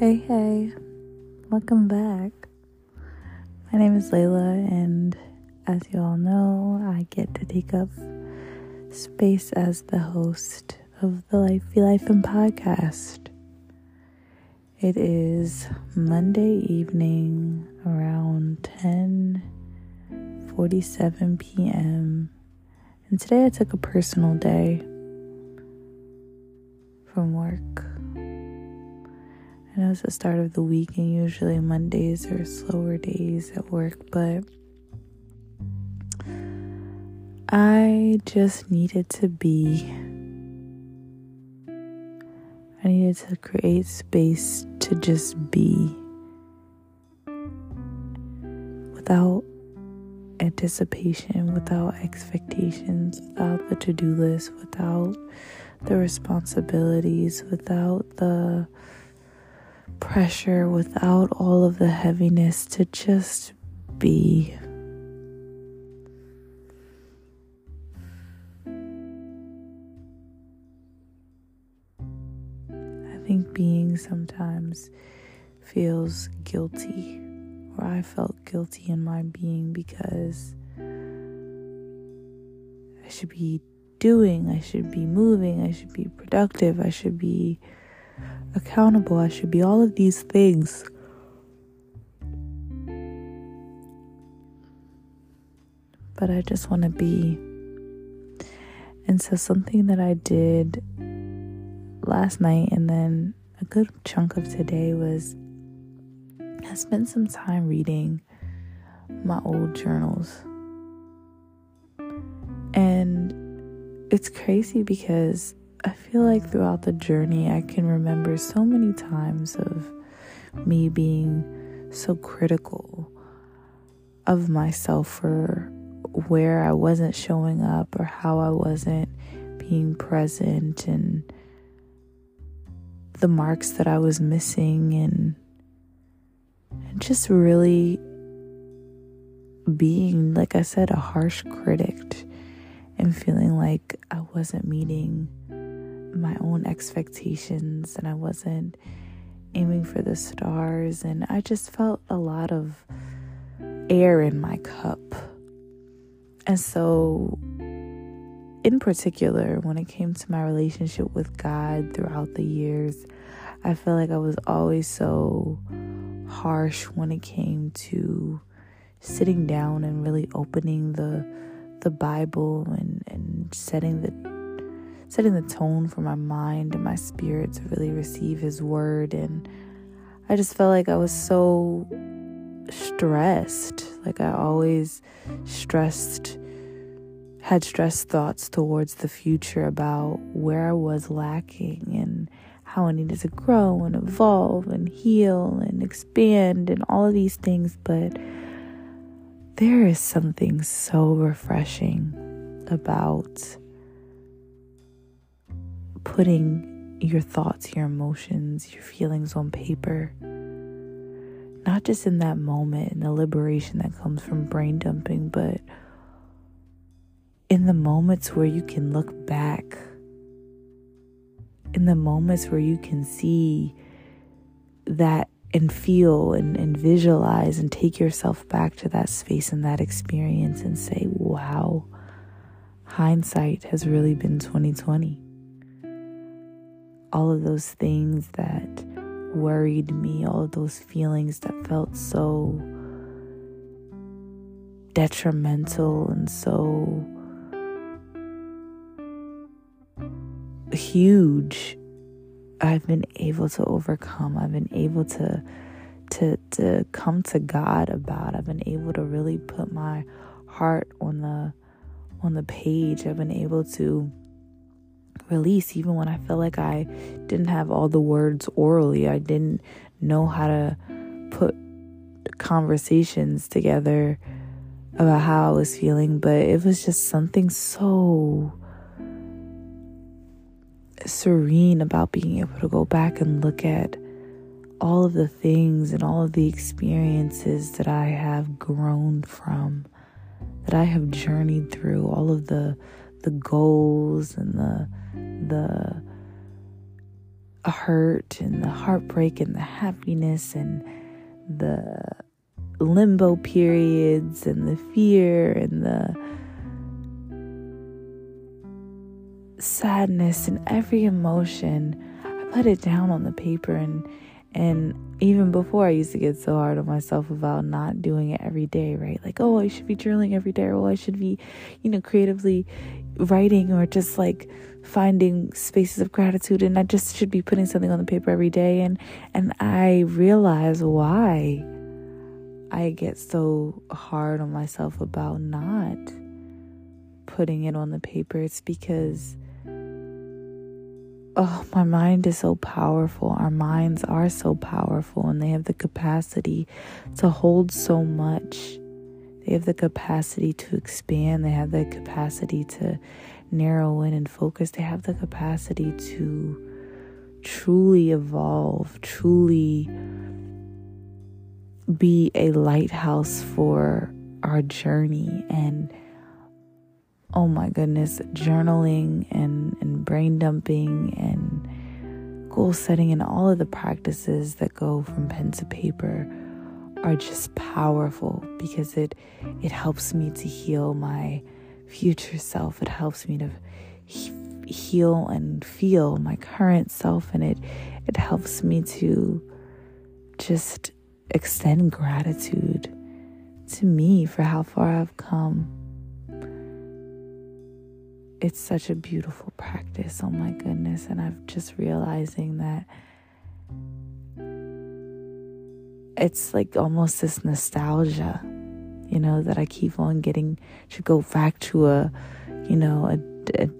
Hey, hey, welcome back. My name is Layla, and as you all know, I get to take up space as the host of the Life Be Lifin' podcast. It is Monday evening around 10 47 p.m. And today I took a personal day from work. I know it's the start of the week, and usually Mondays are slower days at work, but I just needed to be. I needed to create space to just be without anticipation, without expectations, without the to do list, without the responsibilities, without the pressure, without all of the heaviness, to just be. I think being sometimes feels guilty, or I felt guilty in my being because I should be doing, I should be moving, I should be productive, I should be accountable, I should be all of these things. But I just want to be. And so, something that I did last night and then a good chunk of today was I spent some time reading my old journals. And it's crazy because I feel like throughout the journey, I can remember so many times of me being so critical of myself for where I wasn't showing up or how I wasn't being present and the marks that I was missing and, and just really being, like I said, a harsh critic and feeling like I wasn't meeting my own expectations and I wasn't aiming for the stars. And I just felt a lot of air in my cup. And so, in particular, when it came to my relationship with God throughout the years, I feel like I was always so harsh when it came to sitting down and really opening the the Bible and, and setting the setting the tone for my mind and my spirit to really receive his word. And I just felt like I was so stressed. Like I always stressed had stressed thoughts towards the future about where I was lacking and how I needed to grow and evolve and heal and expand and all of these things. But there is something so refreshing about putting your thoughts, your emotions, your feelings on paper. Not just in that moment and the liberation that comes from brain dumping, but in the moments where you can look back, in the moments where you can see that and feel and, and visualize and take yourself back to that space and that experience and say, wow, hindsight has really been 2020 all of those things that worried me, all of those feelings that felt so detrimental and so huge I've been able to overcome. I've been able to to to come to God about. I've been able to really put my heart on the on the page. I've been able to release even when I felt like I didn't have all the words orally. I didn't know how to put conversations together about how I was feeling, but it was just something so serene about being able to go back and look at all of the things and all of the experiences that I have grown from, that I have journeyed through, all of the the goals and the the hurt and the heartbreak and the happiness and the limbo periods and the fear and the sadness and every emotion. I put it down on the paper and and even before I used to get so hard on myself about not doing it every day, right? Like, oh, I should be journaling every day, or oh, I should be, you know, creatively writing or just like finding spaces of gratitude and I just should be putting something on the paper every day and and I realize why I get so hard on myself about not putting it on the paper. It's because oh, my mind is so powerful. Our minds are so powerful and they have the capacity to hold so much. They have the capacity to expand. They have the capacity to narrow in and focus. They have the capacity to truly evolve, truly be a lighthouse for our journey. And oh my goodness, journaling and, and brain dumping and goal setting and all of the practices that go from pen to paper are just powerful because it it helps me to heal my future self. It helps me to heal and feel my current self and it it helps me to just extend gratitude to me for how far I've come. It's such a beautiful practice. Oh my goodness. And I'm just realizing that it's like almost this nostalgia, you know, that I keep on getting to go back to a, you know, a, a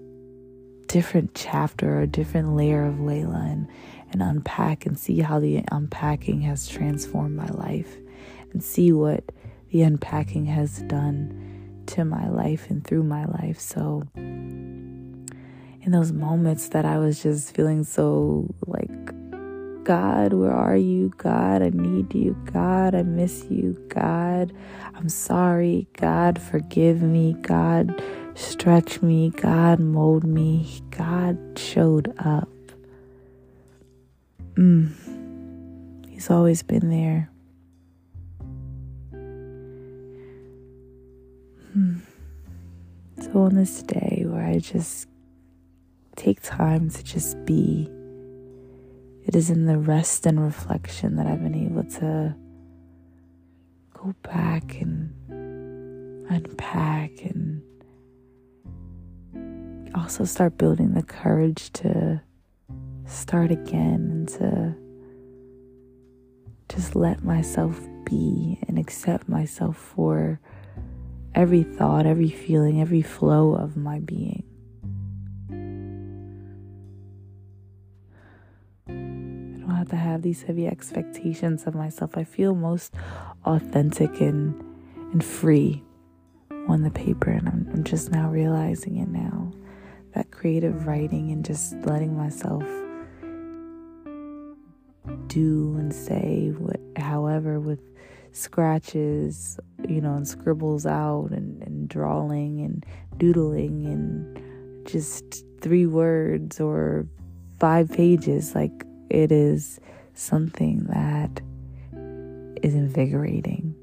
different chapter or a different layer of Layla and, and unpack and see how the unpacking has transformed my life and see what the unpacking has done to my life and through my life. So, in those moments that I was just feeling so like God, where are you? God, I need you. God, I miss you. God, I'm sorry. God, forgive me. God, stretch me. God, mold me. God showed up. Mm. He's always been there. So, on this day where I just take time to just be. It is in the rest and reflection that I've been able to go back and unpack and also start building the courage to start again and to just let myself be and accept myself for every thought, every feeling, every flow of my being. I don't have to have these heavy expectations of myself. I feel most authentic and and free on the paper, and I'm, I'm just now realizing it now. That creative writing and just letting myself do and say what, however, with scratches, you know, and scribbles out and, and drawing and doodling and just three words or five pages. Like it is something that is invigorating.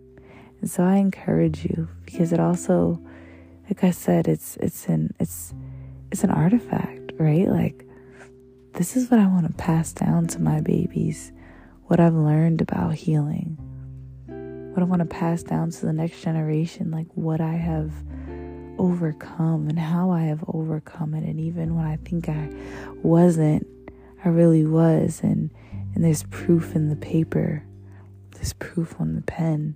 And so I encourage you because it also like I said it's it's an it's it's an artifact, right? Like this is what I want to pass down to my babies, what I've learned about healing. What I want to pass down to the next generation, like what I have overcome and how I have overcome it and even when I think I wasn't I really was and and there's proof in the paper. There's proof on the pen.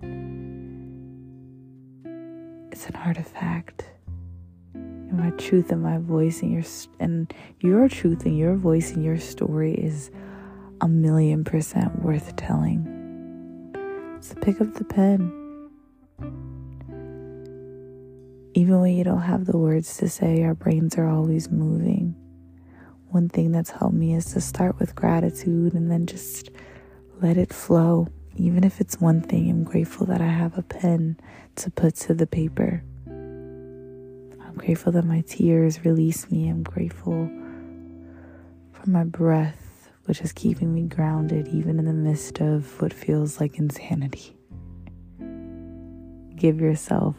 It's an artifact. And my truth and my voice and your and your truth and your voice and your story is a million percent worth telling. Pick up the pen. Even when you don't have the words to say, our brains are always moving one thing that's helped me is to start with gratitude and then just let it flow. Even if it's one thing, I'm grateful that I have a pen to put to the paper. I'm grateful that my tears release me. I'm grateful for my breath. Which is keeping me grounded even in the midst of what feels like insanity. Give yourself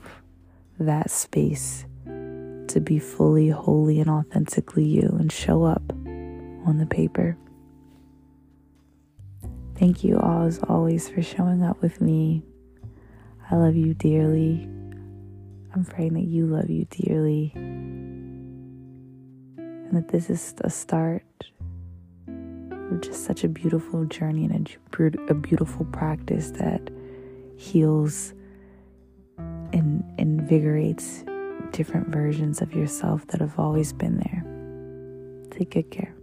that space to be fully, wholly, and authentically you and show up on the paper. Thank you all, as always, for showing up with me. I love you dearly. I'm praying that you love you dearly and that this is a start just such a beautiful journey and a, a beautiful practice that heals and invigorates different versions of yourself that have always been there. Take good care.